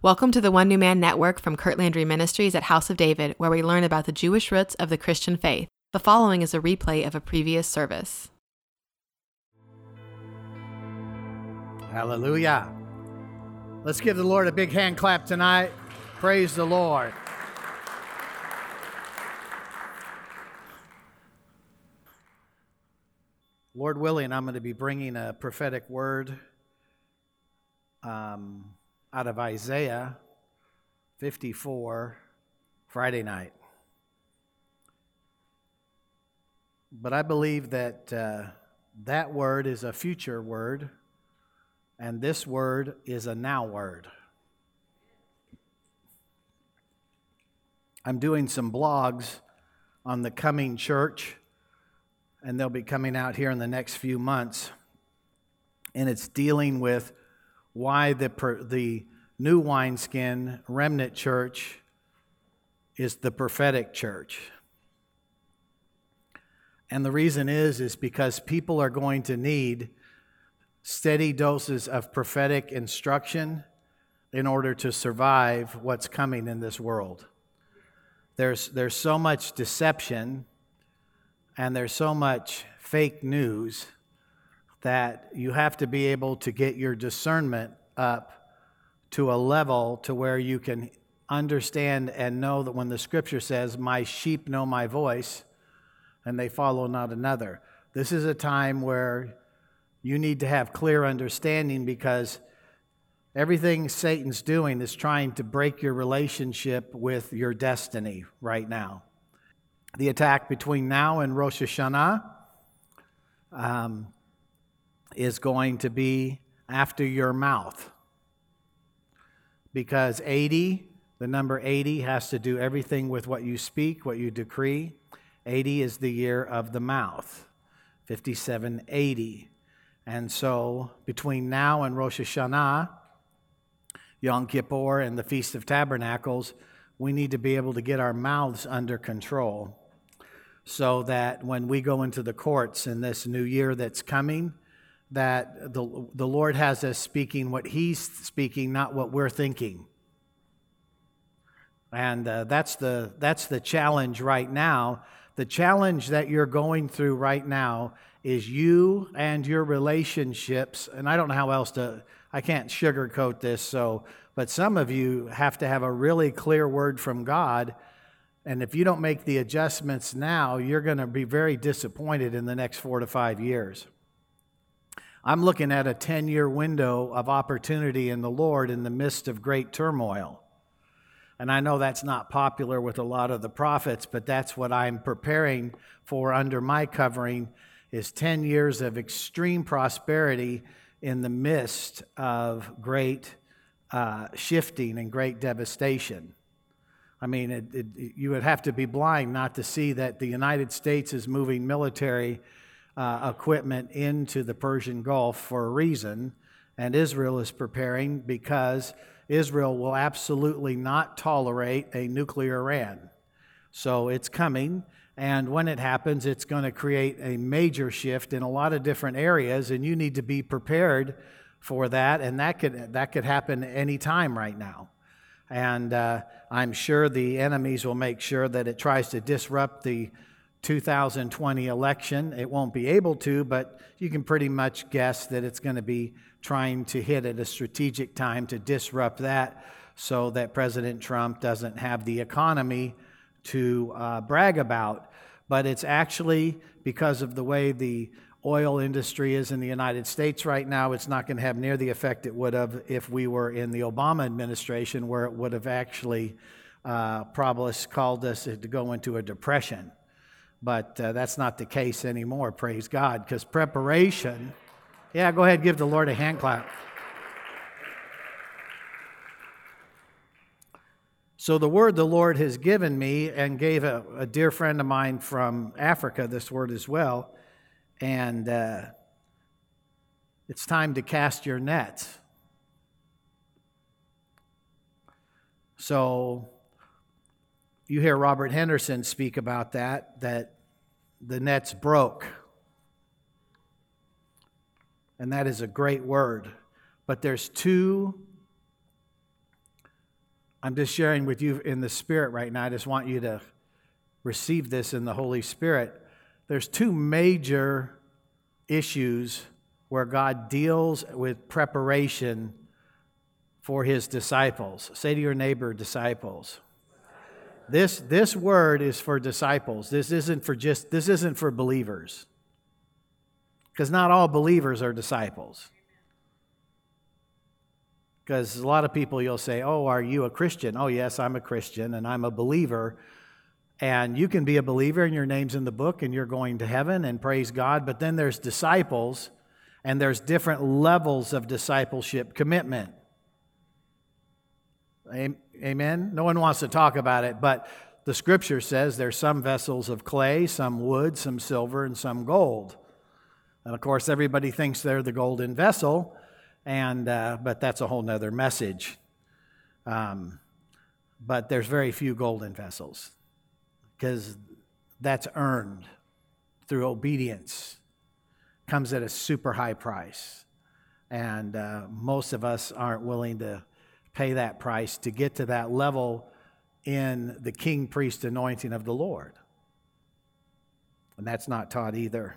Welcome to the One New Man Network from Curt Landry Ministries at House of David, where we learn about the Jewish roots of the Christian faith. The following is a replay of a previous service. Hallelujah. Let's give the Lord a big hand clap tonight. Praise the Lord. Lord willing, I'm going to be bringing a prophetic word um, out of Isaiah 54 Friday night. But I believe that uh, that word is a future word, and this word is a now word. I'm doing some blogs on the coming church, and they'll be coming out here in the next few months. And it's dealing with why the, the new wineskin remnant church is the prophetic church. And the reason is is because people are going to need steady doses of prophetic instruction in order to survive what's coming in this world. There's, there's so much deception and there's so much fake news that you have to be able to get your discernment up to a level to where you can understand and know that when the scripture says, My sheep know my voice, and they follow not another. This is a time where you need to have clear understanding because everything Satan's doing is trying to break your relationship with your destiny right now. The attack between now and Rosh Hashanah um, is going to be after your mouth. Because 80, the number 80, has to do everything with what you speak, what you decree. 80 is the year of the mouth, 5780. And so between now and Rosh Hashanah, Yom Kippur, and the Feast of Tabernacles, we need to be able to get our mouths under control so that when we go into the courts in this new year that's coming, that the, the Lord has us speaking what He's speaking, not what we're thinking. And uh, that's, the, that's the challenge right now. The challenge that you're going through right now is you and your relationships. And I don't know how else to, I can't sugarcoat this, so, but some of you have to have a really clear word from God. And if you don't make the adjustments now, you're going to be very disappointed in the next four to five years. I'm looking at a 10 year window of opportunity in the Lord in the midst of great turmoil. And I know that's not popular with a lot of the prophets, but that's what I'm preparing for under my covering is 10 years of extreme prosperity in the midst of great uh, shifting and great devastation. I mean, it, it, you would have to be blind not to see that the United States is moving military uh, equipment into the Persian Gulf for a reason, and Israel is preparing because Israel will absolutely not tolerate a nuclear Iran. So it's coming, and when it happens, it's going to create a major shift in a lot of different areas, and you need to be prepared for that, and that could, that could happen any time right now. And uh, I'm sure the enemies will make sure that it tries to disrupt the 2020 election. It won't be able to, but you can pretty much guess that it's going to be trying to hit at a strategic time to disrupt that so that President Trump doesn't have the economy to uh, brag about. But it's actually because of the way the oil industry is in the United States right now, it's not going to have near the effect it would have if we were in the Obama administration, where it would have actually uh, probably called us to go into a depression. But uh, that's not the case anymore, praise God, because preparation. Yeah, go ahead, give the Lord a hand clap. So, the word the Lord has given me, and gave a, a dear friend of mine from Africa this word as well, and uh, it's time to cast your nets. So, you hear Robert Henderson speak about that, that the nets broke. And that is a great word. But there's two I'm just sharing with you in the Spirit right now. I just want you to receive this in the Holy Spirit. There's two major issues where God deals with preparation for his disciples. Say to your neighbor, disciples. This, this word is for disciples. This isn't for just this isn't for believers. Because not all believers are disciples. Because a lot of people you'll say, Oh, are you a Christian? Oh, yes, I'm a Christian and I'm a believer. And you can be a believer and your name's in the book and you're going to heaven and praise God. But then there's disciples and there's different levels of discipleship commitment. Amen? No one wants to talk about it, but the scripture says there's some vessels of clay, some wood, some silver, and some gold. And of course, everybody thinks they're the golden vessel, and, uh, but that's a whole nother message. Um, but there's very few golden vessels because that's earned through obedience, comes at a super high price. And uh, most of us aren't willing to pay that price to get to that level in the king priest anointing of the Lord. And that's not taught either.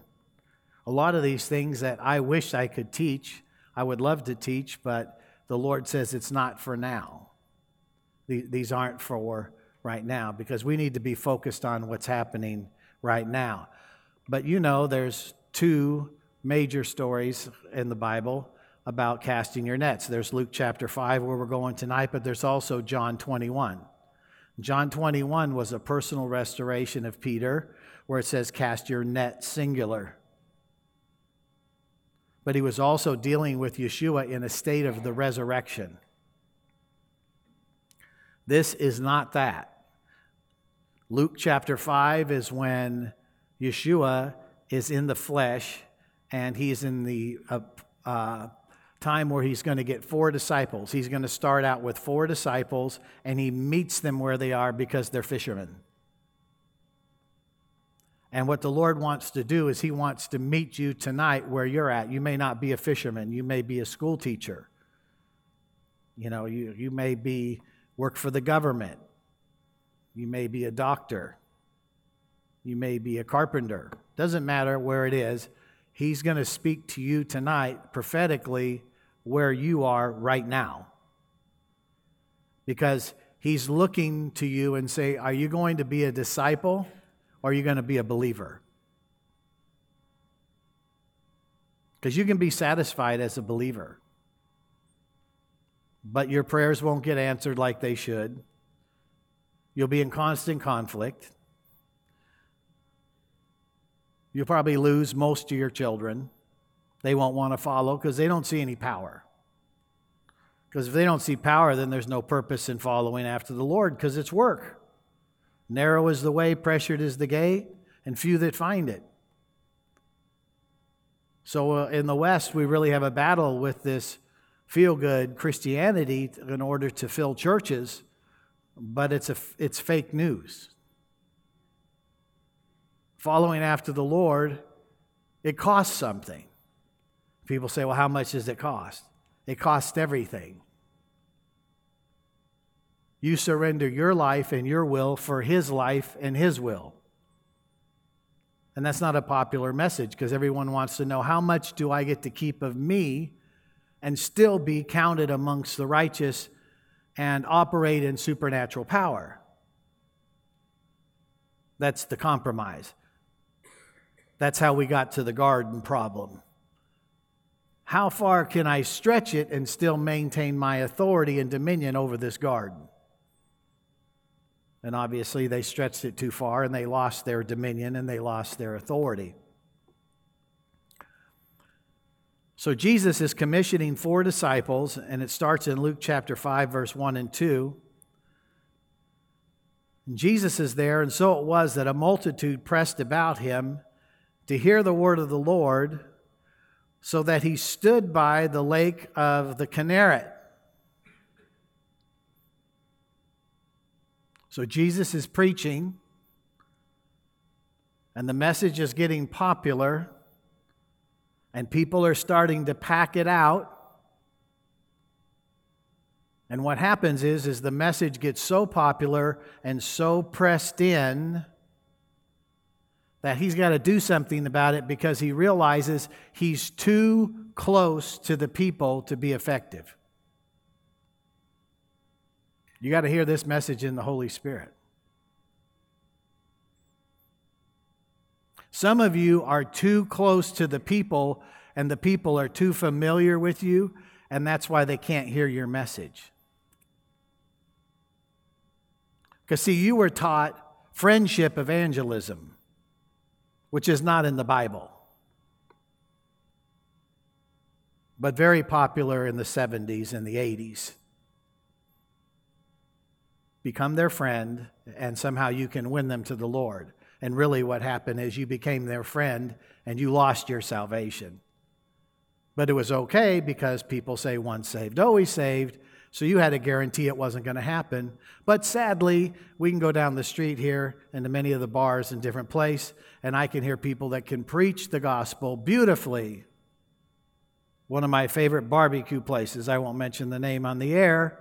A lot of these things that I wish I could teach I would love to teach, but the Lord says it's not for now. These aren't for right now because we need to be focused on what's happening right now. But you know, there's two major stories in the Bible about casting your nets. There's Luke chapter 5, where we're going tonight, but there's also John 21. John 21 was a personal restoration of Peter, where it says, Cast your net singular but he was also dealing with Yeshua in a state of the resurrection. This is not that. Luke chapter 5 is when Yeshua is in the flesh and he's in the uh, uh, time where he's going to get four disciples. He's going to start out with four disciples and he meets them where they are because they're fishermen. And what the Lord wants to do is He wants to meet you tonight where you're at. You may not be a fisherman, you may be a school teacher. You know, you, you may be work for the government. You may be a doctor. You may be a carpenter. Doesn't matter where it is. He's going to speak to you tonight prophetically where you are right now. Because he's looking to you and say, "Are you going to be a disciple?" or are you going to be a believer? Because you can be satisfied as a believer, but your prayers won't get answered like they should. You'll be in constant conflict. You'll probably lose most of your children. They won't want to follow because they don't see any power. Because if they don't see power, then there's no purpose in following after the Lord because it's work. Narrow is the way, pressured is the gate, and few that find it. So uh, in the West, we really have a battle with this feel good Christianity in order to fill churches, but it's, a, it's fake news. Following after the Lord, it costs something. People say, well, how much does it cost? It costs everything. You surrender your life and your will for His life and His will. And that's not a popular message because everyone wants to know how much do I get to keep of me and still be counted amongst the righteous and operate in supernatural power. That's the compromise. That's how we got to the garden problem. How far can I stretch it and still maintain my authority and dominion over this garden? And obviously, they stretched it too far and they lost their dominion and they lost their authority. So, Jesus is commissioning four disciples, and it starts in Luke chapter 5, verse 1 and 2. And Jesus is there, and so it was that a multitude pressed about him to hear the word of the Lord, so that he stood by the lake of the Kinneret So Jesus is preaching, and the message is getting popular, and people are starting to pack it out. And what happens is, is the message gets so popular and so pressed in that he's got to do something about it because he realizes he's too close to the people to be effective. You got to hear this message in the Holy Spirit. Some of you are too close to the people, and the people are too familiar with you, and that's why they can't hear your message. Because, see, you were taught friendship evangelism, which is not in the Bible, but very popular in the 70s and the 80s. Become their friend, and somehow you can win them to the Lord. And really, what happened is you became their friend and you lost your salvation. But it was okay because people say once saved, always saved. So you had a guarantee it wasn't going to happen. But sadly, we can go down the street here into many of the bars in different places, and I can hear people that can preach the gospel beautifully. One of my favorite barbecue places, I won't mention the name on the air,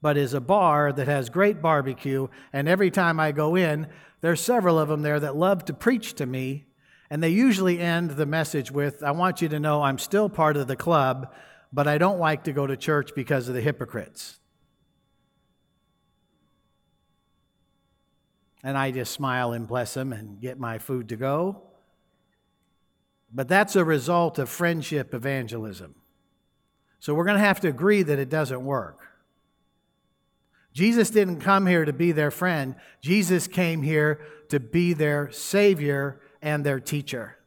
but is a bar that has great barbecue. And every time I go in, there's several of them there that love to preach to me. And they usually end the message with, I want you to know I'm still part of the club, but I don't like to go to church because of the hypocrites. And I just smile and bless them and get my food to go. But that's a result of friendship evangelism. So we're going to have to agree that it doesn't work. Jesus didn't come here to be their friend, Jesus came here to be their Savior and their teacher.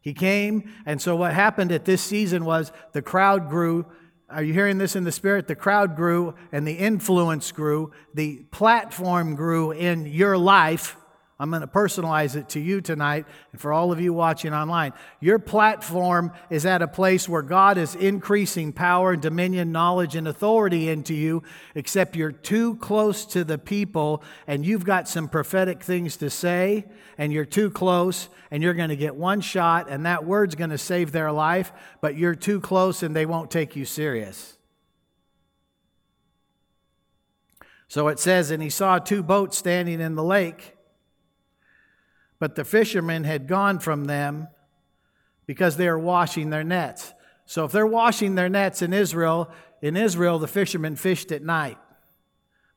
He came, and so what happened at this season was the crowd grew. Are you hearing this in the spirit? The crowd grew, and the influence grew, the platform grew in your life I'm going to personalize it to you tonight and for all of you watching online. Your platform is at a place where God is increasing power, and dominion, knowledge, and authority into you, except you're too close to the people and you've got some prophetic things to say, and you're too close, and you're going to get one shot, and that word's going to save their life, but you're too close and they won't take you serious. So it says, and he saw two boats standing in the lake but the fishermen had gone from them because they were washing their nets. So if they're washing their nets in Israel, in Israel, the fishermen fished at night.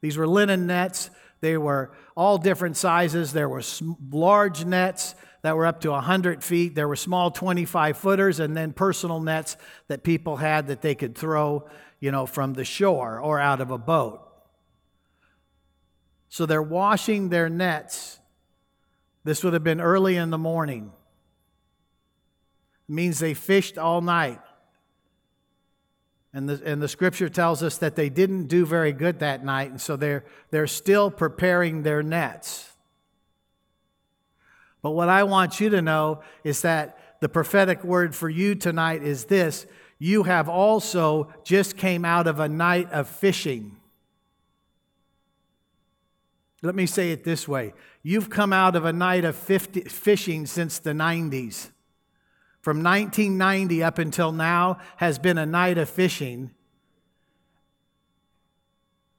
These were linen nets. They were all different sizes. There were large nets that were up to 100 feet. There were small 25 footers, and then personal nets that people had that they could throw, you know, from the shore or out of a boat. So they're washing their nets this would have been early in the morning. It means they fished all night. And the, and the scripture tells us that they didn't do very good that night, and so they're, they're still preparing their nets. But what I want you to know is that the prophetic word for you tonight is this you have also just came out of a night of fishing. Let me say it this way You've come out of a night of 50, fishing since the 90s. From 1990 up until now has been a night of fishing.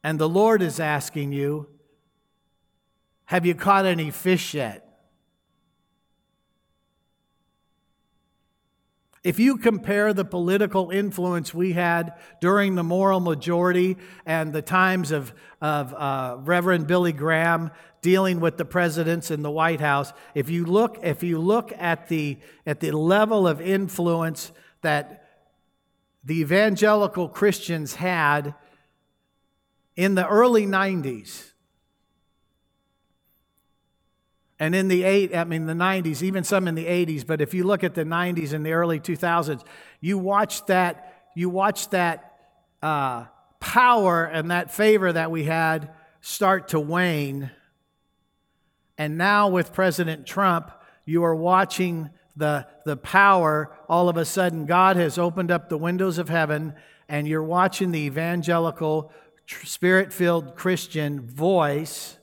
And the Lord is asking you, Have you caught any fish yet? If you compare the political influence we had during the moral majority and the times of, of uh, Reverend Billy Graham dealing with the presidents in the White House, if you look, if you look at, the, at the level of influence that the evangelical Christians had in the early 90s, and in the eight, I mean the 90s, even some in the 80s, but if you look at the 90s and the early 2000s, you watch that, you watch that uh, power and that favor that we had start to wane. And now with President Trump, you are watching the, the power. All of a sudden, God has opened up the windows of heaven, and you're watching the evangelical, spirit filled Christian voice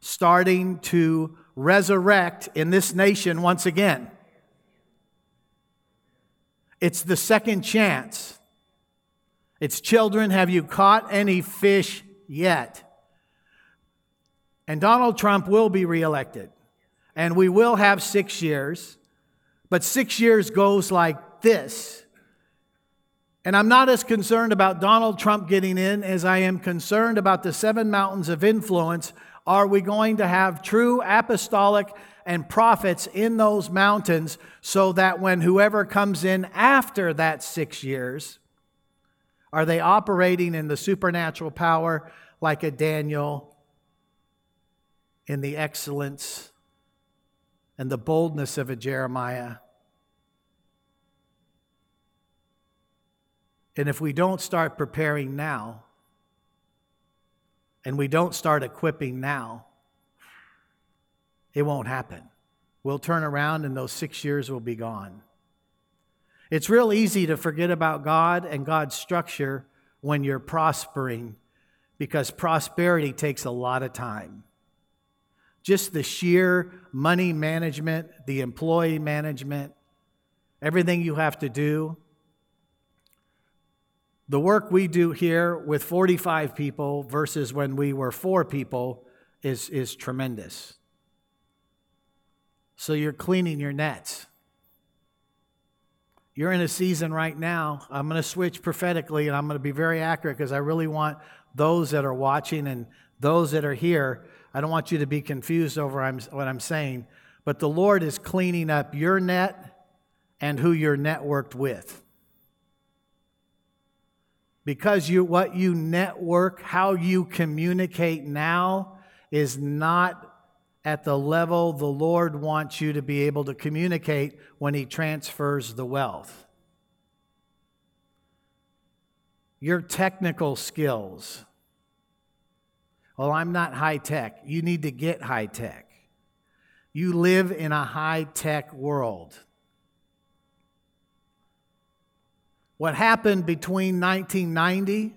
starting to resurrect in this nation once again. It's the second chance. Its children, have you caught any fish yet? And Donald Trump will be reelected. And we will have six years. But six years goes like this. And I'm not as concerned about Donald Trump getting in as I am concerned about the seven mountains of influence. Are we going to have true apostolic and prophets in those mountains so that when whoever comes in after that six years, are they operating in the supernatural power like a Daniel, in the excellence and the boldness of a Jeremiah? And if we don't start preparing now, and we don't start equipping now, it won't happen. We'll turn around and those six years will be gone. It's real easy to forget about God and God's structure when you're prospering because prosperity takes a lot of time. Just the sheer money management, the employee management, everything you have to do. The work we do here with 45 people versus when we were four people is, is tremendous. So you're cleaning your nets. You're in a season right now. I'm going to switch prophetically and I'm going to be very accurate because I really want those that are watching and those that are here. I don't want you to be confused over what I'm saying, but the Lord is cleaning up your net and who you're networked with. Because you, what you network, how you communicate now, is not at the level the Lord wants you to be able to communicate when He transfers the wealth. Your technical skills. Well, I'm not high tech. You need to get high tech. You live in a high tech world. What happened between 1990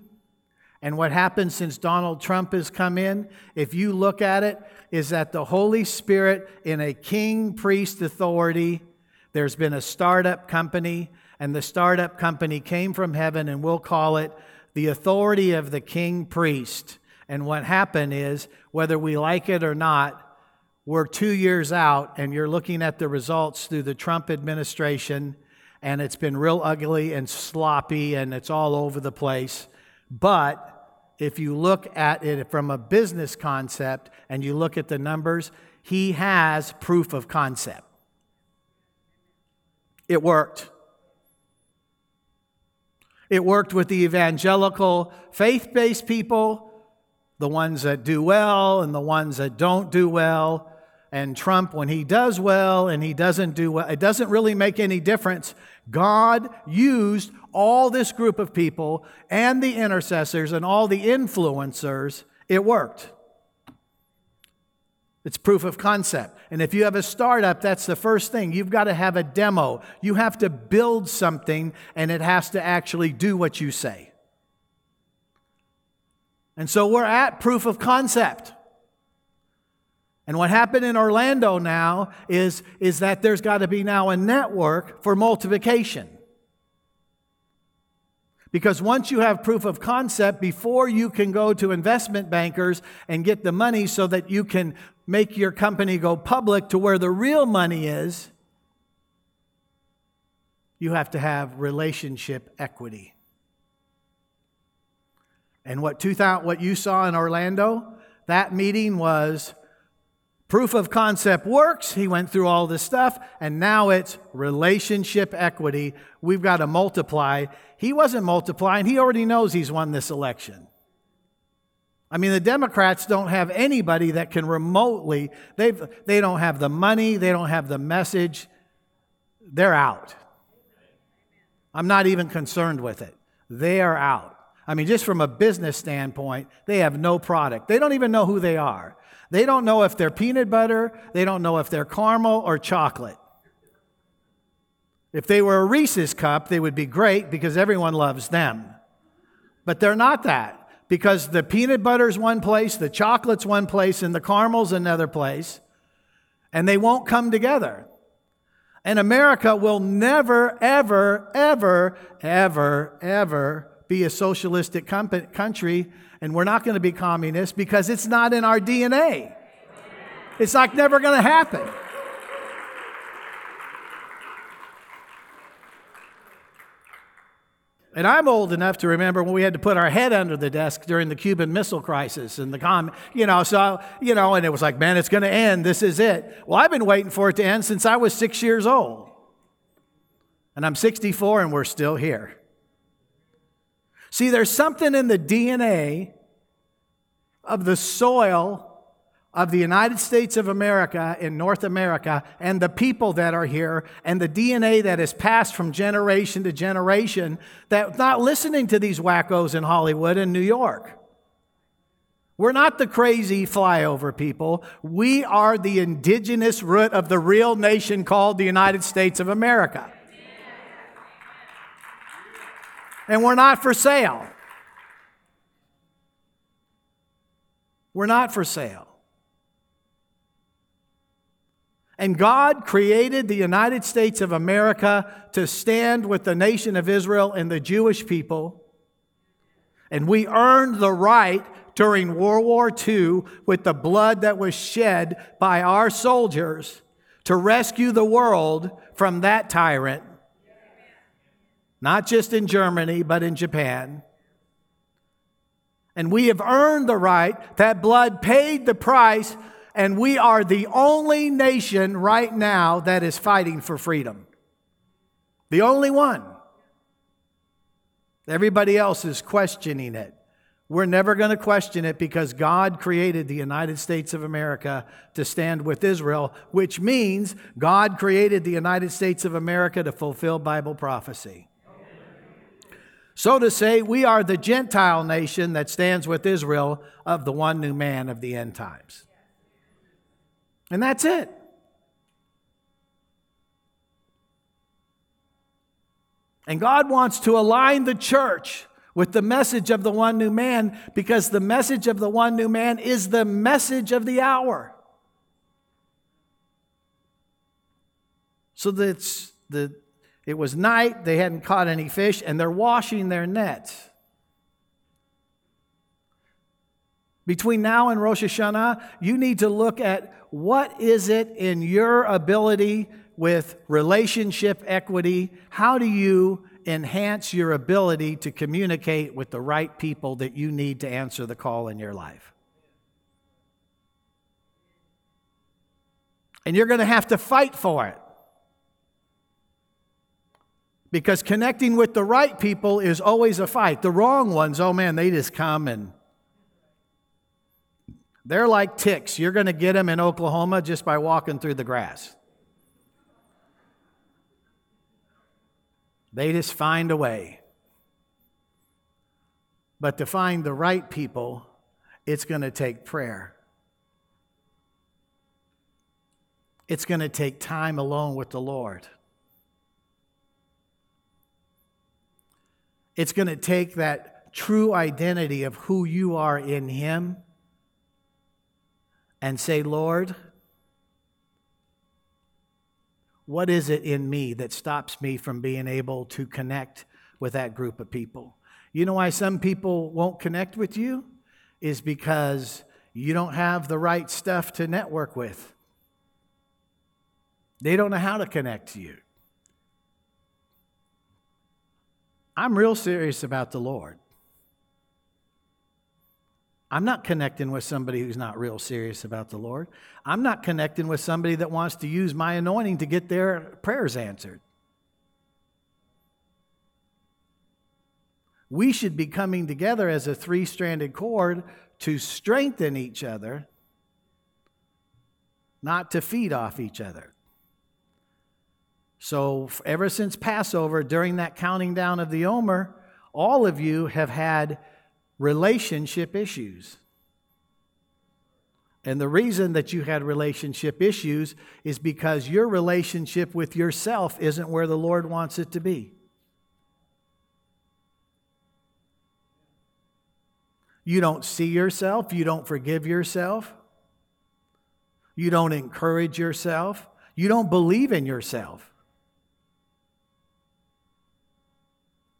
and what happened since Donald Trump has come in, if you look at it, is that the Holy Spirit, in a king priest authority, there's been a startup company, and the startup company came from heaven, and we'll call it the authority of the king priest. And what happened is, whether we like it or not, we're two years out, and you're looking at the results through the Trump administration, and it's been real ugly and sloppy, and it's all over the place. But if you look at it from a business concept and you look at the numbers, he has proof of concept. It worked. It worked with the evangelical, faith based people, the ones that do well and the ones that don't do well. And Trump, when he does well and he doesn't do well, it doesn't really make any difference. God used all this group of people and the intercessors and all the influencers, it worked. It's proof of concept. And if you have a startup, that's the first thing. You've got to have a demo. You have to build something, and it has to actually do what you say. And so we're at proof of concept. And what happened in Orlando now is, is that there's got to be now a network for multiplication. Because once you have proof of concept, before you can go to investment bankers and get the money so that you can make your company go public to where the real money is, you have to have relationship equity. And what, 2000, what you saw in Orlando, that meeting was Proof of concept works. He went through all this stuff, and now it's relationship equity. We've got to multiply. He wasn't multiplying, he already knows he's won this election. I mean, the Democrats don't have anybody that can remotely, they've, they don't have the money, they don't have the message. They're out. I'm not even concerned with it. They are out. I mean, just from a business standpoint, they have no product. They don't even know who they are. They don't know if they're peanut butter, they don't know if they're caramel or chocolate. If they were a Reese's cup, they would be great because everyone loves them. But they're not that because the peanut butter's one place, the chocolate's one place, and the caramel's another place, and they won't come together. And America will never, ever, ever, ever, ever be a socialistic country and we're not going to be communist because it's not in our DNA. It's like never going to happen. And I'm old enough to remember when we had to put our head under the desk during the Cuban Missile Crisis and the com, you know, so, you know, and it was like, man, it's going to end. This is it. Well, I've been waiting for it to end since I was six years old. And I'm 64 and we're still here. See, there's something in the DNA of the soil of the United States of America in North America and the people that are here and the DNA that is passed from generation to generation that not listening to these wackos in Hollywood and New York. We're not the crazy flyover people. We are the indigenous root of the real nation called the United States of America. And we're not for sale. We're not for sale. And God created the United States of America to stand with the nation of Israel and the Jewish people. And we earned the right during World War II with the blood that was shed by our soldiers to rescue the world from that tyrant. Not just in Germany, but in Japan. And we have earned the right. That blood paid the price and we are the only nation right now that is fighting for freedom. The only one. Everybody else is questioning it. We're never going to question it because God created the United States of America to stand with Israel, which means God created the United States of America to fulfill Bible prophecy. So to say, we are the Gentile nation that stands with Israel of the one new man of the end times. And that's it. And God wants to align the church with the message of the one new man because the message of the one new man is the message of the hour. So that's the it was night, they hadn't caught any fish, and they're washing their nets. Between now and Rosh Hashanah, you need to look at what is it in your ability with relationship equity? How do you enhance your ability to communicate with the right people that you need to answer the call in your life? And you're going to have to fight for it. Because connecting with the right people is always a fight. The wrong ones, oh man, they just come and they're like ticks. You're going to get them in Oklahoma just by walking through the grass. They just find a way. But to find the right people, it's going to take prayer. It's going to take time alone with the Lord. It's going to take that true identity of who you are in Him and say, Lord, what is it in me that stops me from being able to connect with that group of people? You know why some people won't connect with you? Is because you don't have the right stuff to network with. They don't know how to connect to you. I'm real serious about the Lord. I'm not connecting with somebody who's not real serious about the Lord. I'm not connecting with somebody that wants to use my anointing to get their prayers answered. We should be coming together as a three stranded cord to strengthen each other, not to feed off each other. So, ever since Passover, during that counting down of the Omer, all of you have had relationship issues. And the reason that you had relationship issues is because your relationship with yourself isn't where the Lord wants it to be. You don't see yourself, you don't forgive yourself, you don't encourage yourself, you don't believe in yourself.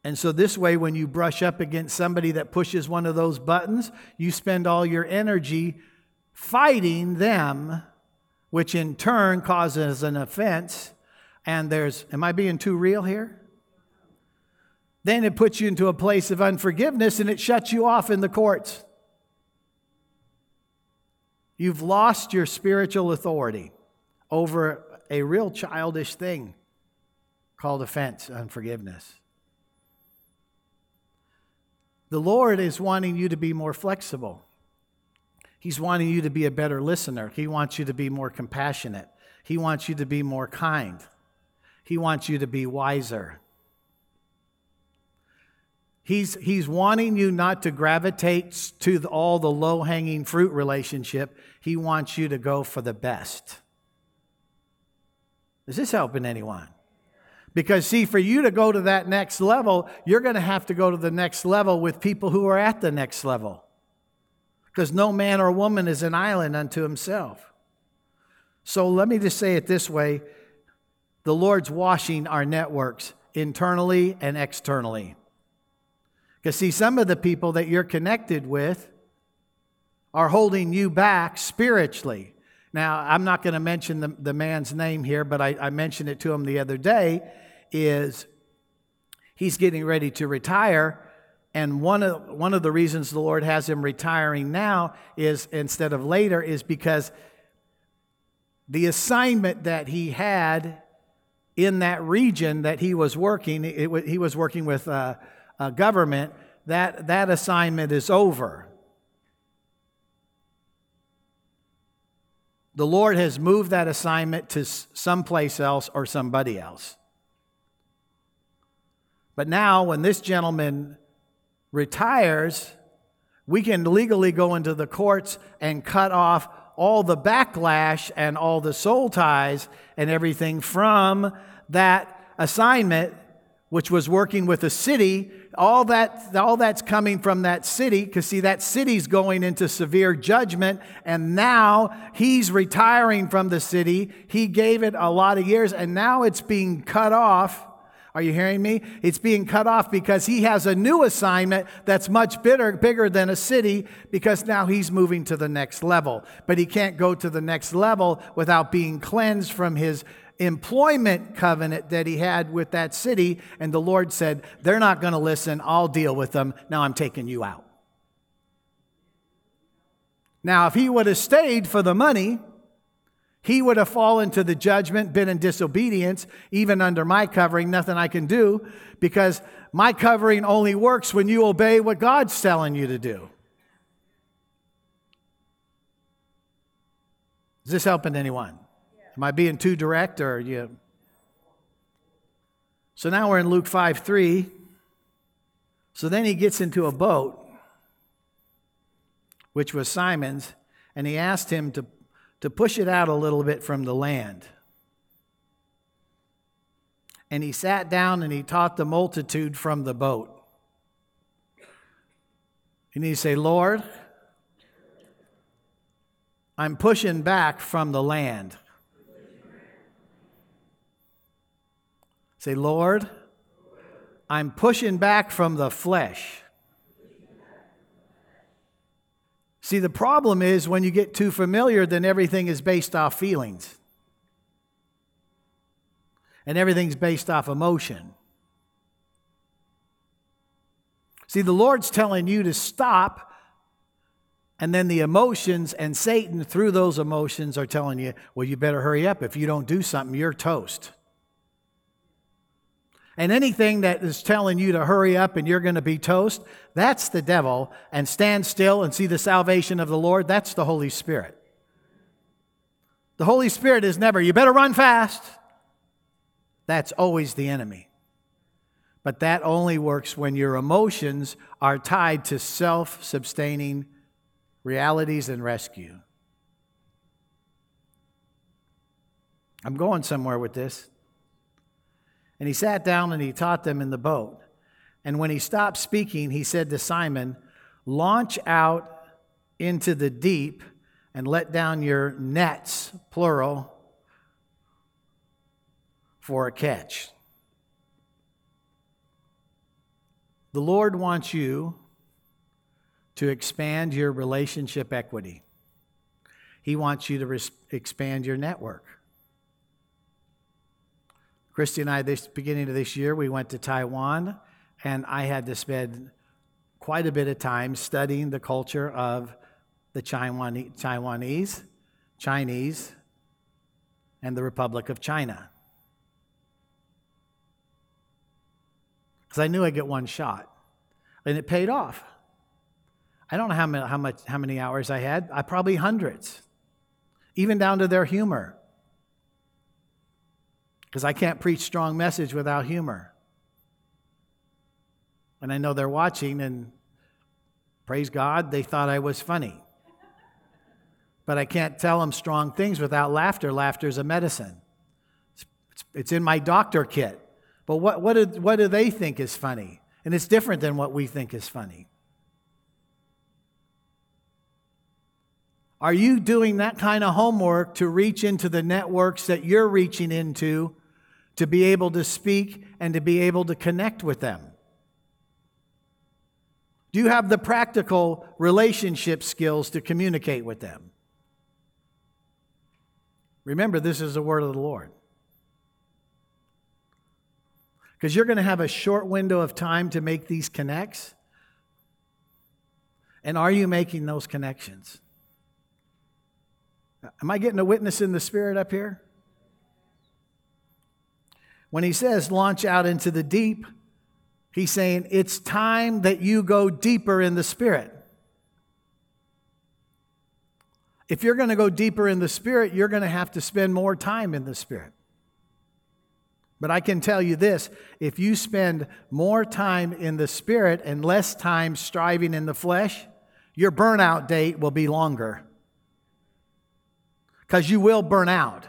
And so, this way, when you brush up against somebody that pushes one of those buttons, you spend all your energy fighting them, which in turn causes an offense. And there's, am I being too real here? Then it puts you into a place of unforgiveness and it shuts you off in the courts. You've lost your spiritual authority over a real childish thing called offense, unforgiveness. The Lord is wanting you to be more flexible. He's wanting you to be a better listener. He wants you to be more compassionate. He wants you to be more kind. He wants you to be wiser. He's, he's wanting you not to gravitate to the, all the low hanging fruit relationship. He wants you to go for the best. Is this helping anyone? Because, see, for you to go to that next level, you're going to have to go to the next level with people who are at the next level. Because no man or woman is an island unto himself. So let me just say it this way the Lord's washing our networks internally and externally. Because, see, some of the people that you're connected with are holding you back spiritually. Now, I'm not going to mention the, the man's name here, but I, I mentioned it to him the other day. Is he's getting ready to retire, and one of, one of the reasons the Lord has him retiring now is instead of later is because the assignment that he had in that region that he was working, it, he was working with a, uh, government, that, that assignment is over. The Lord has moved that assignment to someplace else or somebody else. But now, when this gentleman retires, we can legally go into the courts and cut off all the backlash and all the soul ties and everything from that assignment, which was working with a city. All that all that's coming from that city because see that city's going into severe judgment and now he's retiring from the city. He gave it a lot of years and now it's being cut off are you hearing me it's being cut off because he has a new assignment that's much bigger bigger than a city because now he's moving to the next level but he can't go to the next level without being cleansed from his employment covenant that he had with that city. And the Lord said, They're not going to listen. I'll deal with them. Now I'm taking you out. Now, if he would have stayed for the money, he would have fallen to the judgment, been in disobedience, even under my covering, nothing I can do, because my covering only works when you obey what God's telling you to do. Is this helping anyone? Am I being too direct or you? So now we're in Luke 5 3. So then he gets into a boat, which was Simon's, and he asked him to, to push it out a little bit from the land. And he sat down and he taught the multitude from the boat. And he say, Lord, I'm pushing back from the land. Say, Lord, I'm pushing back from the flesh. See, the problem is when you get too familiar, then everything is based off feelings. And everything's based off emotion. See, the Lord's telling you to stop, and then the emotions and Satan, through those emotions, are telling you, well, you better hurry up. If you don't do something, you're toast. And anything that is telling you to hurry up and you're going to be toast, that's the devil. And stand still and see the salvation of the Lord, that's the Holy Spirit. The Holy Spirit is never, you better run fast. That's always the enemy. But that only works when your emotions are tied to self sustaining realities and rescue. I'm going somewhere with this. And he sat down and he taught them in the boat. And when he stopped speaking, he said to Simon, Launch out into the deep and let down your nets, plural, for a catch. The Lord wants you to expand your relationship equity. He wants you to res- expand your network. Christy and I, this beginning of this year, we went to Taiwan, and I had to spend quite a bit of time studying the culture of the Taiwanese, Chinese, and the Republic of China. Because I knew I'd get one shot, and it paid off. I don't know how many, how, much, how many hours I had, I probably hundreds, even down to their humor. Because I can't preach strong message without humor. And I know they're watching, and praise God, they thought I was funny. But I can't tell them strong things without laughter. Laughter is a medicine. It's, it's in my doctor kit. But what, what, do, what do they think is funny? And it's different than what we think is funny. Are you doing that kind of homework to reach into the networks that you're reaching into to be able to speak and to be able to connect with them? Do you have the practical relationship skills to communicate with them? Remember, this is the word of the Lord. Because you're going to have a short window of time to make these connects. And are you making those connections? Am I getting a witness in the spirit up here? When he says launch out into the deep, he's saying it's time that you go deeper in the spirit. If you're going to go deeper in the Spirit, you're going to have to spend more time in the Spirit. But I can tell you this if you spend more time in the Spirit and less time striving in the flesh, your burnout date will be longer. Because you will burn out.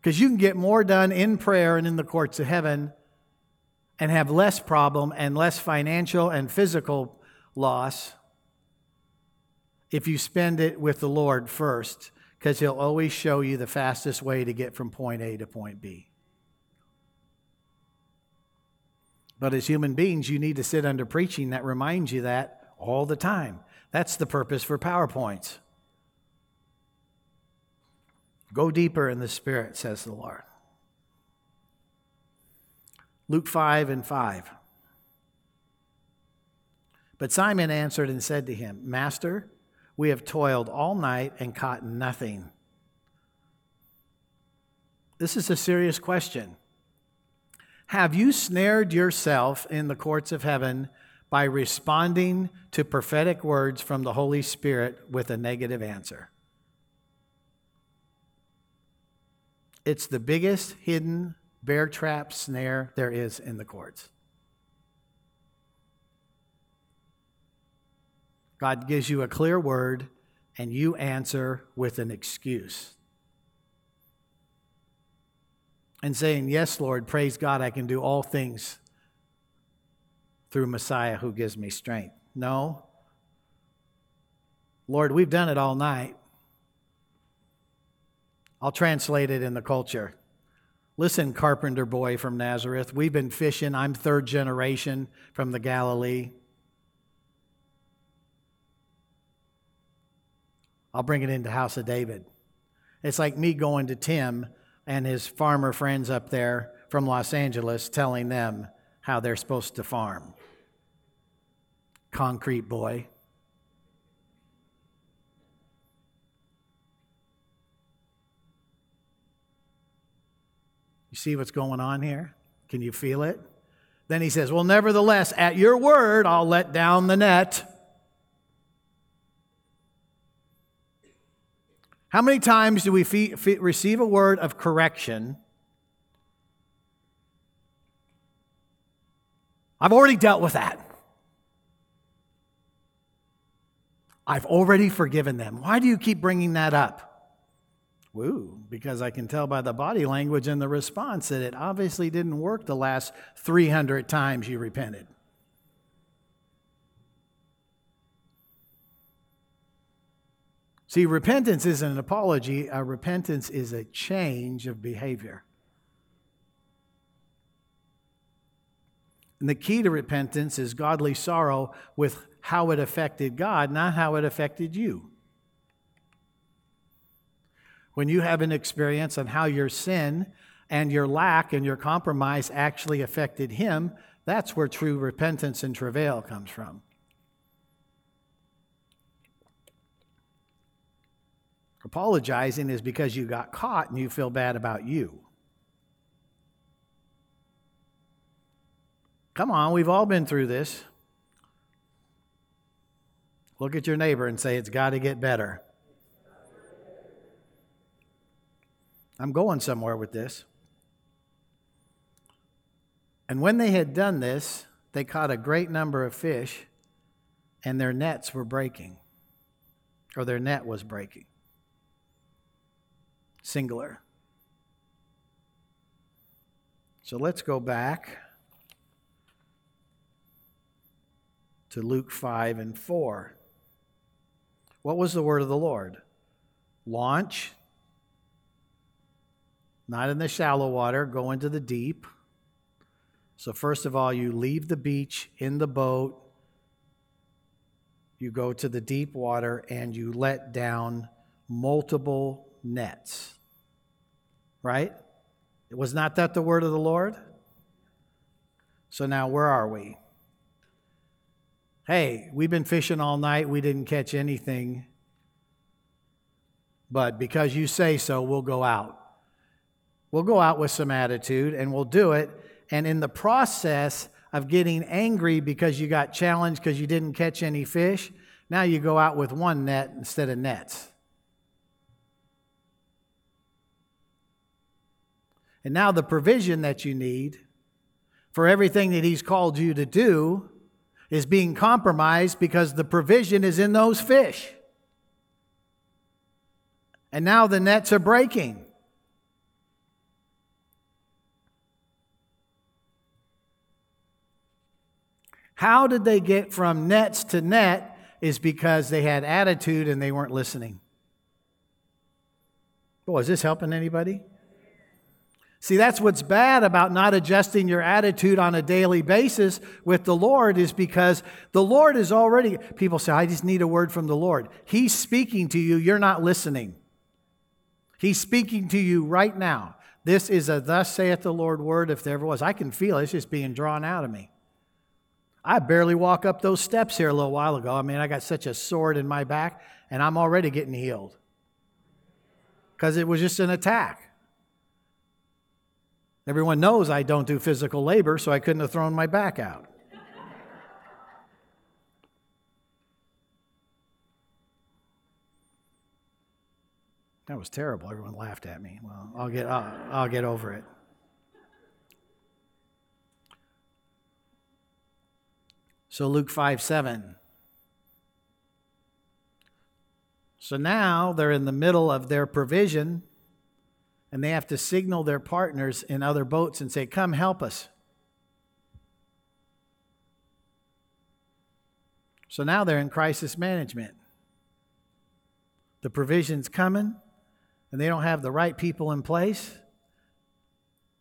Because you can get more done in prayer and in the courts of heaven and have less problem and less financial and physical loss if you spend it with the Lord first, because He'll always show you the fastest way to get from point A to point B. But as human beings, you need to sit under preaching that reminds you that all the time. That's the purpose for PowerPoints. Go deeper in the Spirit, says the Lord. Luke 5 and 5. But Simon answered and said to him, Master, we have toiled all night and caught nothing. This is a serious question. Have you snared yourself in the courts of heaven by responding to prophetic words from the Holy Spirit with a negative answer? It's the biggest hidden bear trap snare there is in the courts. God gives you a clear word, and you answer with an excuse. And saying, Yes, Lord, praise God, I can do all things through Messiah who gives me strength. No. Lord, we've done it all night. I'll translate it in the culture. Listen, carpenter boy from Nazareth, we've been fishing. I'm third generation from the Galilee. I'll bring it into House of David. It's like me going to Tim and his farmer friends up there from Los Angeles telling them how they're supposed to farm. Concrete boy. You see what's going on here? Can you feel it? Then he says, Well, nevertheless, at your word, I'll let down the net. How many times do we receive a word of correction? I've already dealt with that. I've already forgiven them. Why do you keep bringing that up? Woo, because I can tell by the body language and the response that it obviously didn't work the last 300 times you repented. See, repentance isn't an apology, a repentance is a change of behavior. And the key to repentance is godly sorrow with how it affected God, not how it affected you. When you have an experience on how your sin and your lack and your compromise actually affected Him, that's where true repentance and travail comes from. Apologizing is because you got caught and you feel bad about you. Come on, we've all been through this. Look at your neighbor and say, It's got to get better. I'm going somewhere with this. And when they had done this, they caught a great number of fish, and their nets were breaking, or their net was breaking. Singular. So let's go back to Luke 5 and 4. What was the word of the Lord? Launch, not in the shallow water, go into the deep. So, first of all, you leave the beach in the boat, you go to the deep water, and you let down multiple nets. Right? Was not that the word of the Lord? So, now where are we? hey, we've been fishing all night, we didn't catch anything, but because you say so, we'll go out. We'll go out with some attitude and we'll do it. And in the process of getting angry because you got challenged because you didn't catch any fish, now you go out with one net instead of nets. And now the provision that you need for everything that He's called you to do is being compromised because the provision is in those fish. And now the nets are breaking. How did they get from nets to net is because they had attitude and they weren't listening. Oh, is this helping anybody? See, that's what's bad about not adjusting your attitude on a daily basis with the Lord is because the Lord is already, people say, I just need a word from the Lord. He's speaking to you, you're not listening. He's speaking to you right now. This is a thus saith the Lord word if there ever was. I can feel it, it's just being drawn out of me. I barely walk up those steps here a little while ago. I mean, I got such a sword in my back, and I'm already getting healed because it was just an attack. Everyone knows I don't do physical labor, so I couldn't have thrown my back out. That was terrible. Everyone laughed at me. Well, I'll get, I'll, I'll get over it. So, Luke 5 7. So now they're in the middle of their provision and they have to signal their partners in other boats and say, Come help us. So now they're in crisis management. The provision's coming, and they don't have the right people in place.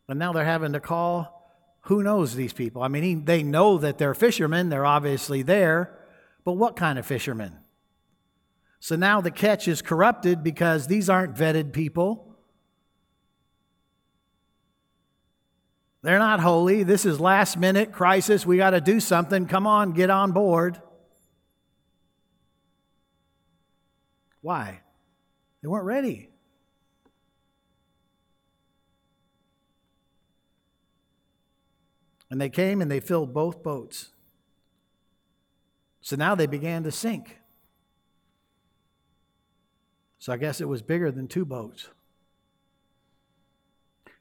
And now they're having to call who knows these people? I mean, they know that they're fishermen, they're obviously there, but what kind of fishermen? So now the catch is corrupted because these aren't vetted people. They're not holy. This is last minute crisis. We got to do something. Come on, get on board. Why? They weren't ready. And they came and they filled both boats. So now they began to sink. So I guess it was bigger than two boats.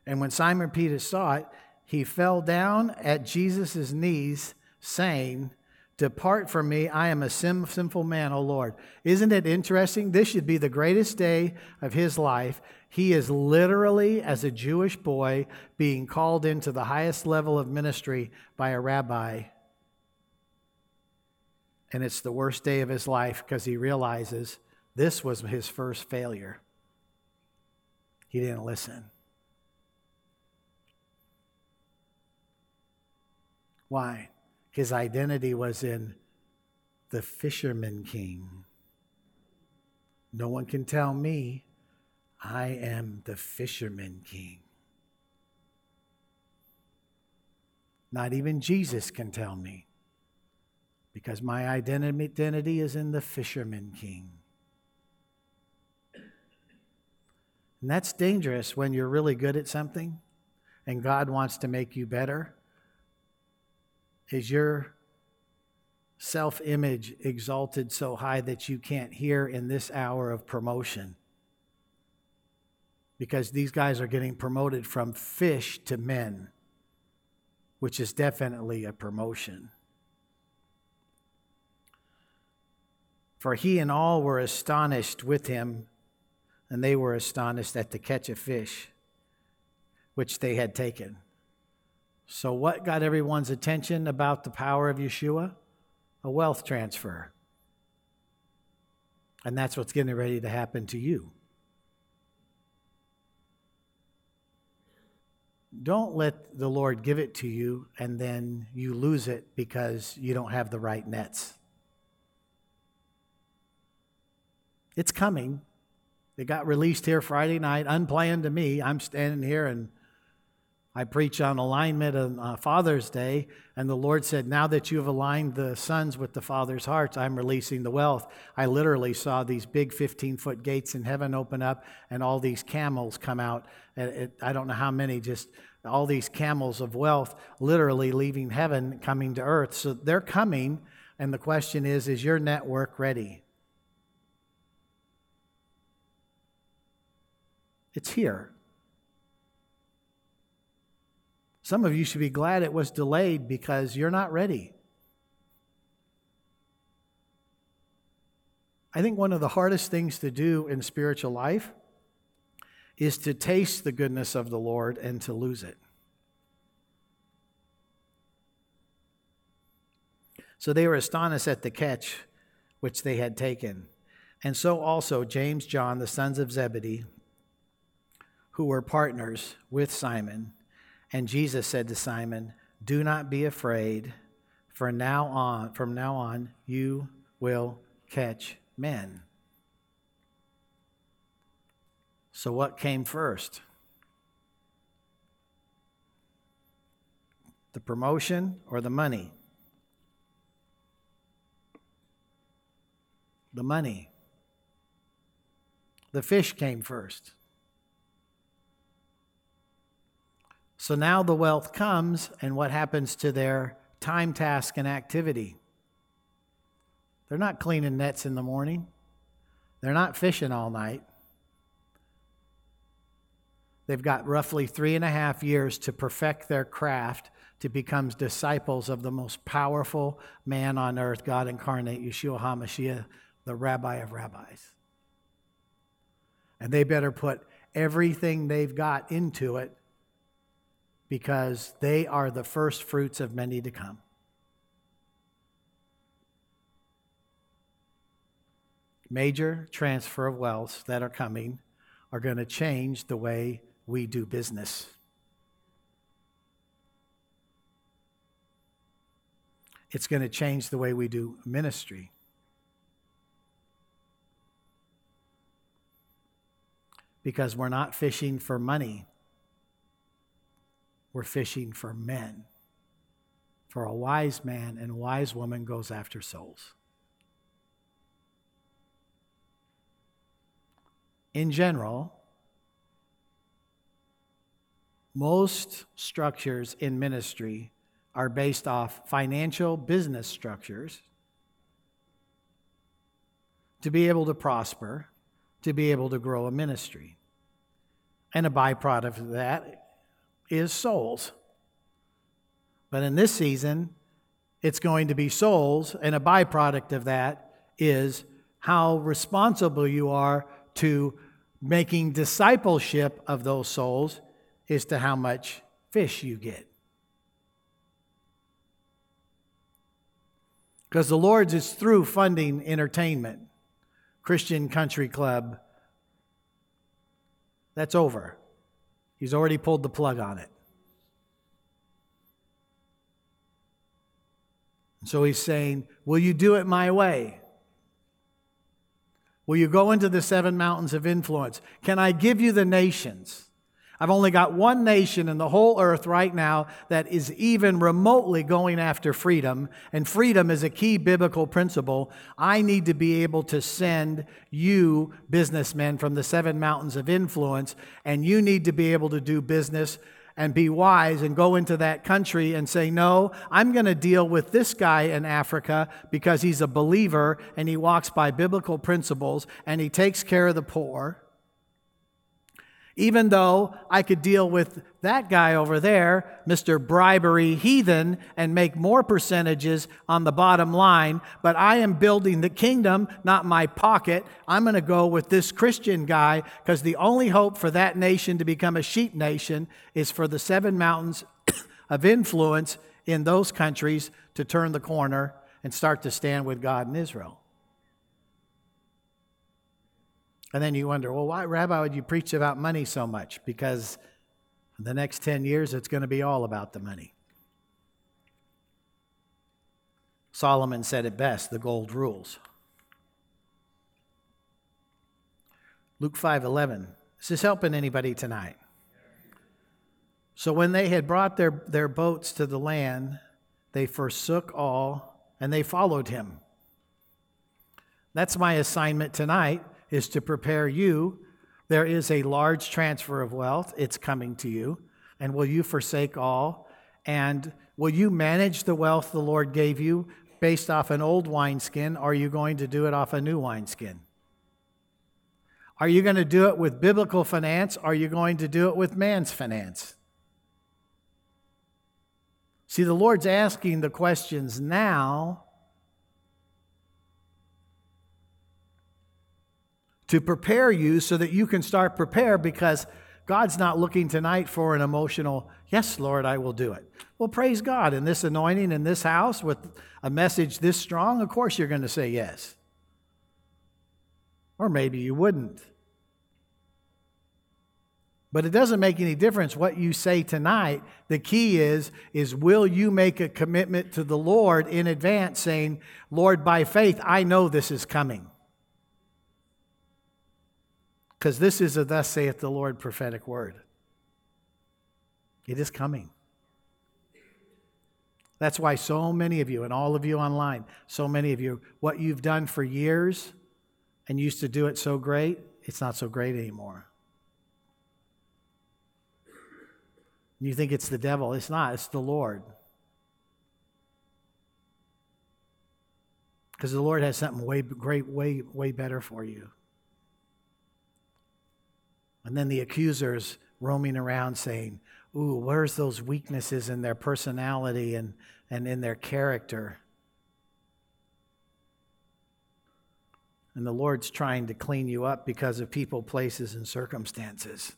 And when Simon Peter saw it, he fell down at Jesus' knees, saying, Depart from me, I am a sinful man, O Lord. Isn't it interesting? This should be the greatest day of his life. He is literally, as a Jewish boy, being called into the highest level of ministry by a rabbi. And it's the worst day of his life because he realizes this was his first failure. He didn't listen. Why? His identity was in the fisherman king. No one can tell me I am the fisherman king. Not even Jesus can tell me because my identity is in the fisherman king. And that's dangerous when you're really good at something and God wants to make you better. Is your self image exalted so high that you can't hear in this hour of promotion? Because these guys are getting promoted from fish to men, which is definitely a promotion. For he and all were astonished with him and they were astonished at the catch of fish which they had taken. So, what got everyone's attention about the power of Yeshua? A wealth transfer. And that's what's getting ready to happen to you. Don't let the Lord give it to you and then you lose it because you don't have the right nets. It's coming. It got released here Friday night, unplanned to me. I'm standing here and I preach on alignment on uh, Father's Day, and the Lord said, Now that you have aligned the sons with the Father's hearts, I'm releasing the wealth. I literally saw these big 15 foot gates in heaven open up and all these camels come out. Uh, it, I don't know how many, just all these camels of wealth literally leaving heaven, coming to earth. So they're coming, and the question is, is your network ready? It's here. Some of you should be glad it was delayed because you're not ready. I think one of the hardest things to do in spiritual life is to taste the goodness of the Lord and to lose it. So they were astonished at the catch which they had taken. And so also James, John, the sons of Zebedee, who were partners with Simon. And Jesus said to Simon, Do not be afraid, for now on, from now on, you will catch men. So, what came first? The promotion or the money? The money. The fish came first. So now the wealth comes, and what happens to their time, task, and activity? They're not cleaning nets in the morning, they're not fishing all night. They've got roughly three and a half years to perfect their craft to become disciples of the most powerful man on earth, God incarnate, Yeshua HaMashiach, the rabbi of rabbis. And they better put everything they've got into it because they are the first fruits of many to come. Major transfer of wealth that are coming are going to change the way we do business. It's going to change the way we do ministry. Because we're not fishing for money we're fishing for men. For a wise man and wise woman goes after souls. In general, most structures in ministry are based off financial business structures to be able to prosper, to be able to grow a ministry. And a byproduct of that is souls. But in this season, it's going to be souls, and a byproduct of that is how responsible you are to making discipleship of those souls as to how much fish you get. Because the Lord's is through funding entertainment, Christian Country Club. That's over. He's already pulled the plug on it. So he's saying, Will you do it my way? Will you go into the seven mountains of influence? Can I give you the nations? I've only got one nation in the whole earth right now that is even remotely going after freedom, and freedom is a key biblical principle. I need to be able to send you, businessmen, from the seven mountains of influence, and you need to be able to do business and be wise and go into that country and say, No, I'm going to deal with this guy in Africa because he's a believer and he walks by biblical principles and he takes care of the poor even though I could deal with that guy over there, Mr. Bribery Heathen, and make more percentages on the bottom line, but I am building the kingdom, not my pocket. I'm going to go with this Christian guy because the only hope for that nation to become a sheep nation is for the seven mountains of influence in those countries to turn the corner and start to stand with God in Israel. And then you wonder, well, why, Rabbi, would you preach about money so much? Because the next 10 years, it's going to be all about the money. Solomon said it best the gold rules. Luke 5:11. Is this helping anybody tonight? So when they had brought their, their boats to the land, they forsook all and they followed him. That's my assignment tonight is to prepare you. There is a large transfer of wealth, it's coming to you. And will you forsake all? And will you manage the wealth the Lord gave you based off an old wineskin? Or are you going to do it off a new wineskin? Are you going to do it with biblical finance? Or are you going to do it with man's finance? See, the Lord's asking the questions now to prepare you so that you can start prepare because God's not looking tonight for an emotional, yes, Lord, I will do it. Well, praise God. In this anointing in this house with a message this strong, of course you're going to say yes. Or maybe you wouldn't. But it doesn't make any difference what you say tonight. The key is is will you make a commitment to the Lord in advance saying, "Lord, by faith I know this is coming." Because this is a thus saith the Lord prophetic word. It is coming. That's why so many of you, and all of you online, so many of you, what you've done for years and used to do it so great, it's not so great anymore. You think it's the devil. It's not, it's the Lord. Because the Lord has something way great, way, way better for you. And then the accusers roaming around saying, Ooh, where's those weaknesses in their personality and, and in their character? And the Lord's trying to clean you up because of people, places, and circumstances.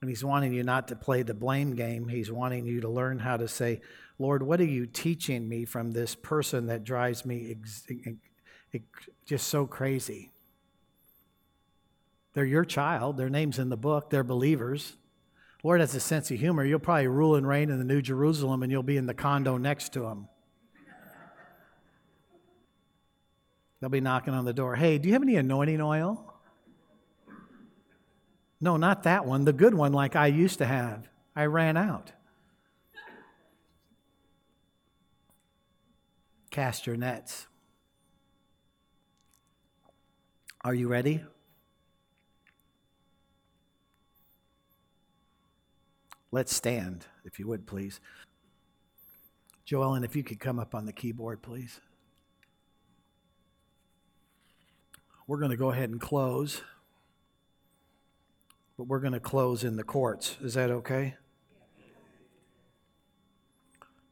And He's wanting you not to play the blame game. He's wanting you to learn how to say, Lord, what are you teaching me from this person that drives me ex- just so crazy? They're your child. Their name's in the book. They're believers. Lord has a sense of humor. You'll probably rule and reign in the New Jerusalem and you'll be in the condo next to them. They'll be knocking on the door. Hey, do you have any anointing oil? No, not that one. The good one, like I used to have. I ran out. Cast your nets. Are you ready? Let's stand, if you would, please. Joellen, if you could come up on the keyboard, please. We're going to go ahead and close, but we're going to close in the courts. Is that okay?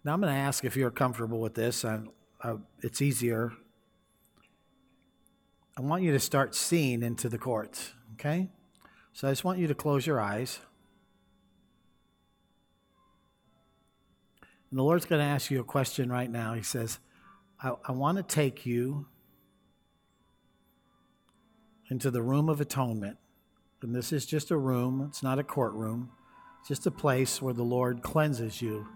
Now, I'm going to ask if you're comfortable with this. I, I, it's easier. I want you to start seeing into the courts, okay? So I just want you to close your eyes. And the Lord's going to ask you a question right now. He says, I, I want to take you into the room of atonement. And this is just a room, it's not a courtroom, it's just a place where the Lord cleanses you.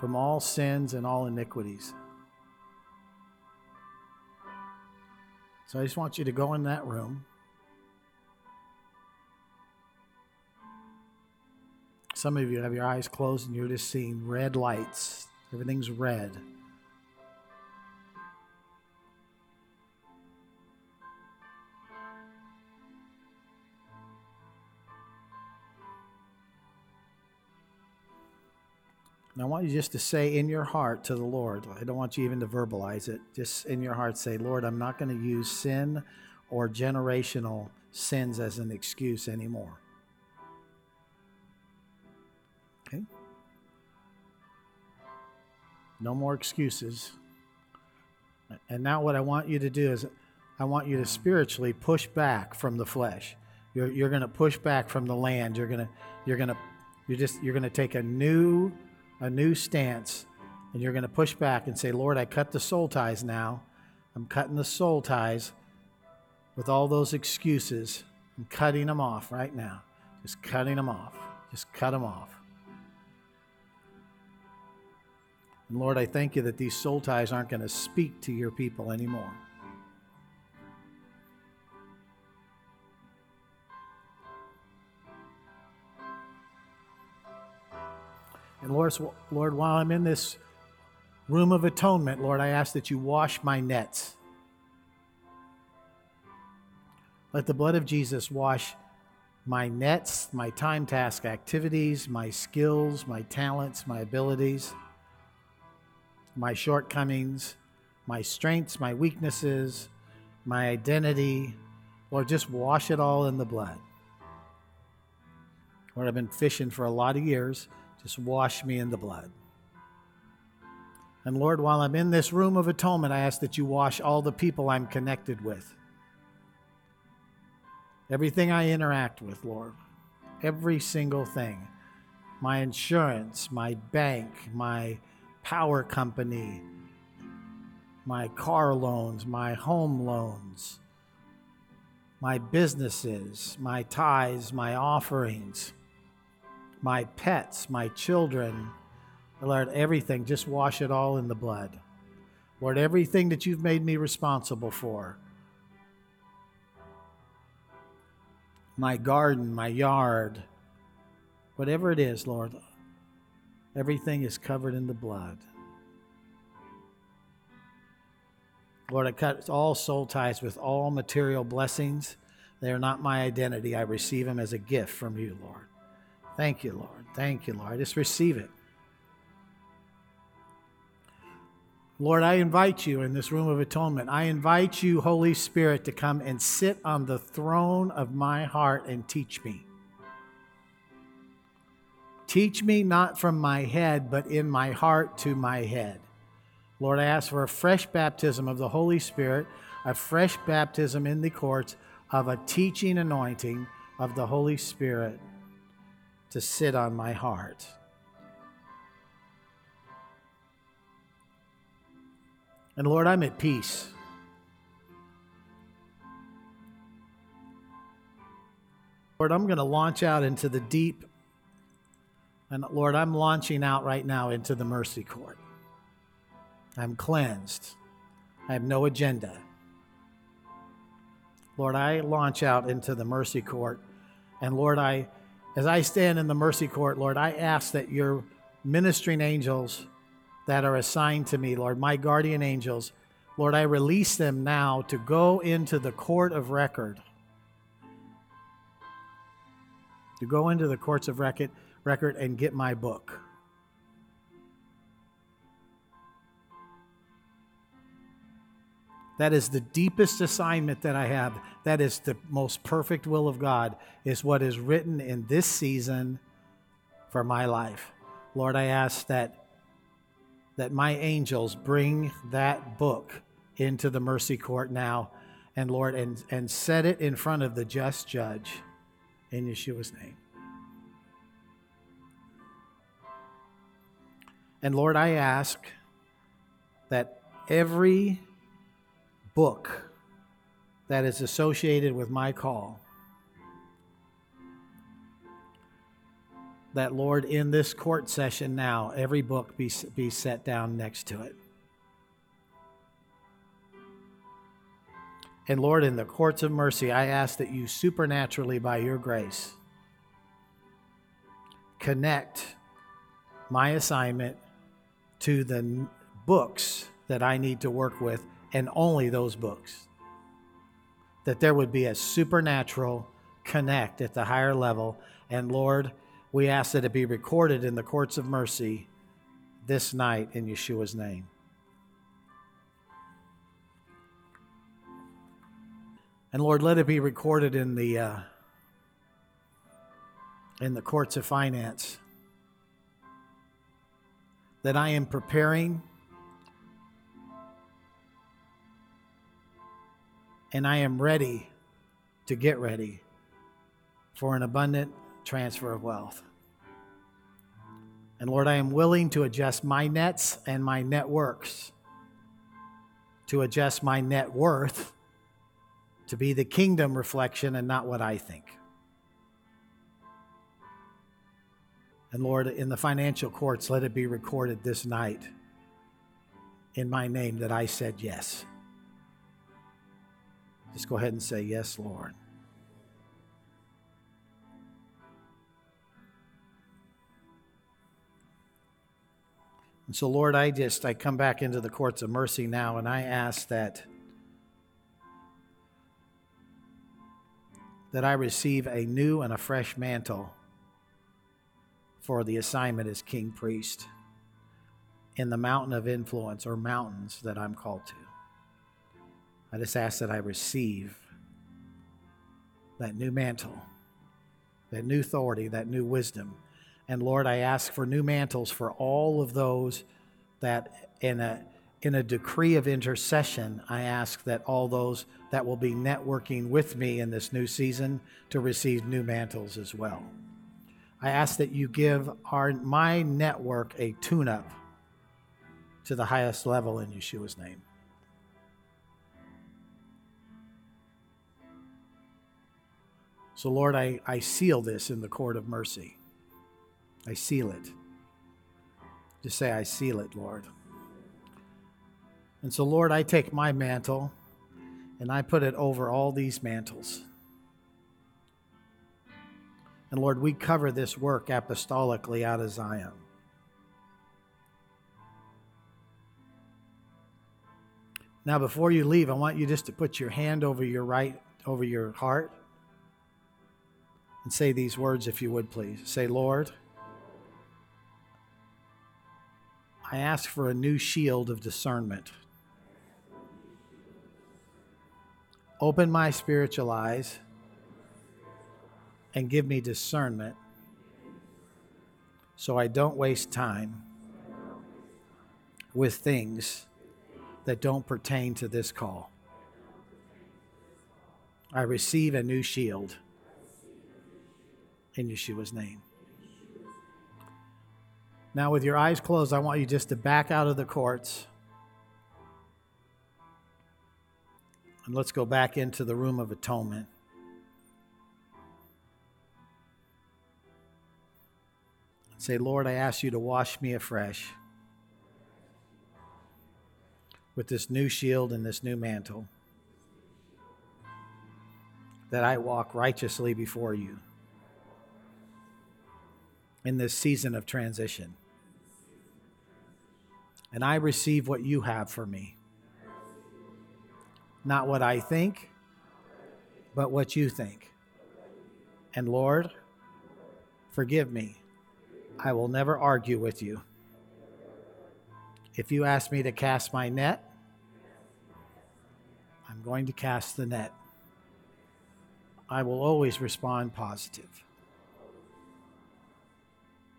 from all sins and all iniquities. So I just want you to go in that room. Some of you have your eyes closed and you're just seeing red lights. Everything's red. And I want you just to say in your heart to the Lord, I don't want you even to verbalize it. Just in your heart, say, Lord, I'm not going to use sin or generational sins as an excuse anymore. No more excuses. And now, what I want you to do is, I want you to spiritually push back from the flesh. You're, you're going to push back from the land. You're going to, you're going to, you're just, you're going to take a new, a new stance, and you're going to push back and say, Lord, I cut the soul ties now. I'm cutting the soul ties with all those excuses. I'm cutting them off right now. Just cutting them off. Just cut them off. And Lord, I thank you that these soul ties aren't going to speak to your people anymore. And Lord, Lord, while I'm in this room of atonement, Lord, I ask that you wash my nets. Let the blood of Jesus wash my nets, my time task activities, my skills, my talents, my abilities my shortcomings, my strengths, my weaknesses, my identity. Lord, just wash it all in the blood. Lord, I've been fishing for a lot of years. Just wash me in the blood. And Lord, while I'm in this room of atonement, I ask that you wash all the people I'm connected with. Everything I interact with, Lord. Every single thing. My insurance, my bank, my power company, my car loans, my home loans, my businesses, my tithes, my offerings, my pets, my children. Lord, everything, just wash it all in the blood. Lord, everything that you've made me responsible for. My garden, my yard, whatever it is, Lord, Everything is covered in the blood. Lord, I cut all soul ties with all material blessings. They are not my identity. I receive them as a gift from you, Lord. Thank you, Lord. Thank you, Lord. I just receive it. Lord, I invite you in this room of atonement. I invite you, Holy Spirit, to come and sit on the throne of my heart and teach me. Teach me not from my head, but in my heart to my head. Lord, I ask for a fresh baptism of the Holy Spirit, a fresh baptism in the courts of a teaching anointing of the Holy Spirit to sit on my heart. And Lord, I'm at peace. Lord, I'm going to launch out into the deep and Lord, I'm launching out right now into the mercy court. I'm cleansed. I have no agenda. Lord, I launch out into the mercy court. And Lord, I as I stand in the mercy court, Lord, I ask that your ministering angels that are assigned to me, Lord, my guardian angels, Lord, I release them now to go into the court of record. To go into the courts of record record and get my book. That is the deepest assignment that I have. That is the most perfect will of God, is what is written in this season for my life. Lord, I ask that, that my angels bring that book into the mercy court now, and Lord, and, and set it in front of the just judge in Yeshua's name. And Lord, I ask that every book that is associated with my call, that, Lord, in this court session now, every book be, be set down next to it. And Lord, in the courts of mercy, I ask that you supernaturally, by your grace, connect my assignment to the books that I need to work with, and only those books. That there would be a supernatural connect at the higher level. And Lord, we ask that it be recorded in the courts of mercy this night in Yeshua's name. And Lord, let it be recorded in the uh, in the courts of finance that I am preparing and I am ready to get ready for an abundant transfer of wealth. And Lord, I am willing to adjust my nets and my networks, to adjust my net worth to be the kingdom reflection and not what I think. And Lord, in the financial courts, let it be recorded this night in my name that I said yes. Just go ahead and say, Yes, Lord. And so, Lord, I just, I come back into the courts of mercy now and I ask that. That I receive a new and a fresh mantle for the assignment as king priest in the mountain of influence or mountains that I'm called to. I just ask that I receive that new mantle, that new authority, that new wisdom. And Lord, I ask for new mantles for all of those that in a in a decree of intercession, I ask that all those that will be networking with me in this new season to receive new mantles as well. I ask that you give our my network a tune up to the highest level in Yeshua's name. So, Lord, I, I seal this in the court of mercy. I seal it. Just say, I seal it, Lord. And so, Lord, I take my mantle and I put it over all these mantles. And Lord, we cover this work apostolically out of Zion. Now, before you leave, I want you just to put your hand over your right, over your heart, and say these words, if you would please. Say, Lord, I ask for a new shield of discernment. Open my spiritual eyes and give me discernment so I don't waste time with things that don't pertain to this call. I receive a new shield in Yeshua's name. Now, with your eyes closed, I want you just to back out of the courts. And let's go back into the room of atonement. Say, Lord, I ask you to wash me afresh with this new shield and this new mantle, that I walk righteously before you in this season of transition. And I receive what you have for me. Not what I think, but what you think. And Lord, forgive me I will never argue with you. If you ask me to cast my net, I'm going to cast the net. I will always respond positive.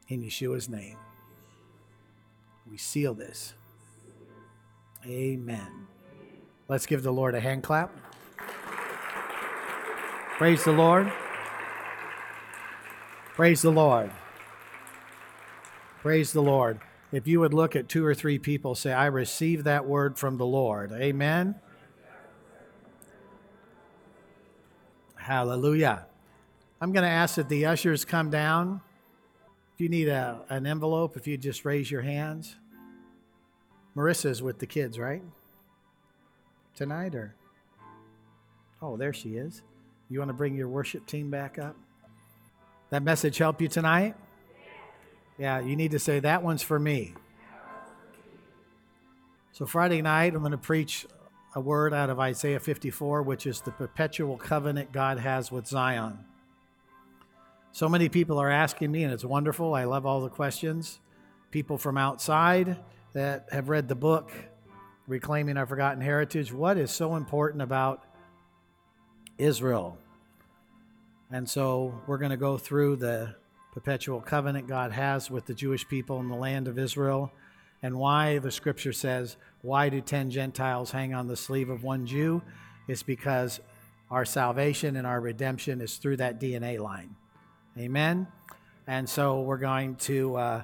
In Yeshua's name, we seal this. Amen. Let's give the Lord a hand clap. Praise the Lord. Praise the Lord. Praise the Lord. If you would look at two or three people, say, I receive that word from the Lord. Amen. Hallelujah. I'm going to ask that the ushers come down If you need a, an envelope, if you just raise your hands. Marissa's with the kids, right? Tonight or? Oh, there she is. You want to bring your worship team back up? That message help you tonight? Yeah, you need to say, that one's for me. So, Friday night, I'm going to preach a word out of Isaiah 54, which is the perpetual covenant God has with Zion. So many people are asking me, and it's wonderful. I love all the questions. People from outside that have read the book, Reclaiming Our Forgotten Heritage. What is so important about Israel? And so we're going to go through the perpetual covenant God has with the Jewish people in the land of Israel and why the scripture says, Why do 10 Gentiles hang on the sleeve of one Jew? It's because our salvation and our redemption is through that DNA line. Amen. And so we're going to uh,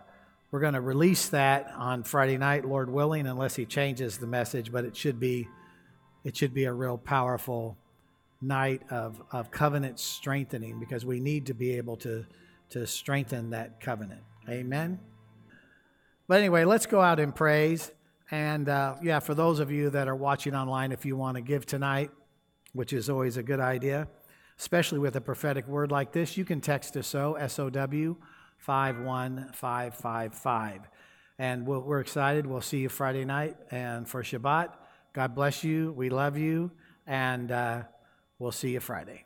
we're going to release that on Friday night, Lord willing, unless He changes the message. But it should be it should be a real powerful night of, of covenant strengthening because we need to be able to, to strengthen that covenant. Amen. But anyway, let's go out in praise. And uh, yeah, for those of you that are watching online, if you want to give tonight, which is always a good idea, especially with a prophetic word like this, you can text us so, S O W 51555. And we we're excited. We'll see you Friday night. And for Shabbat, God bless you. We love you. And, uh, We'll see you Friday.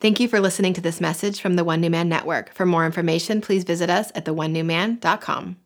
Thank you for listening to this message from the One New Man Network. For more information, please visit us at theonenewman.com.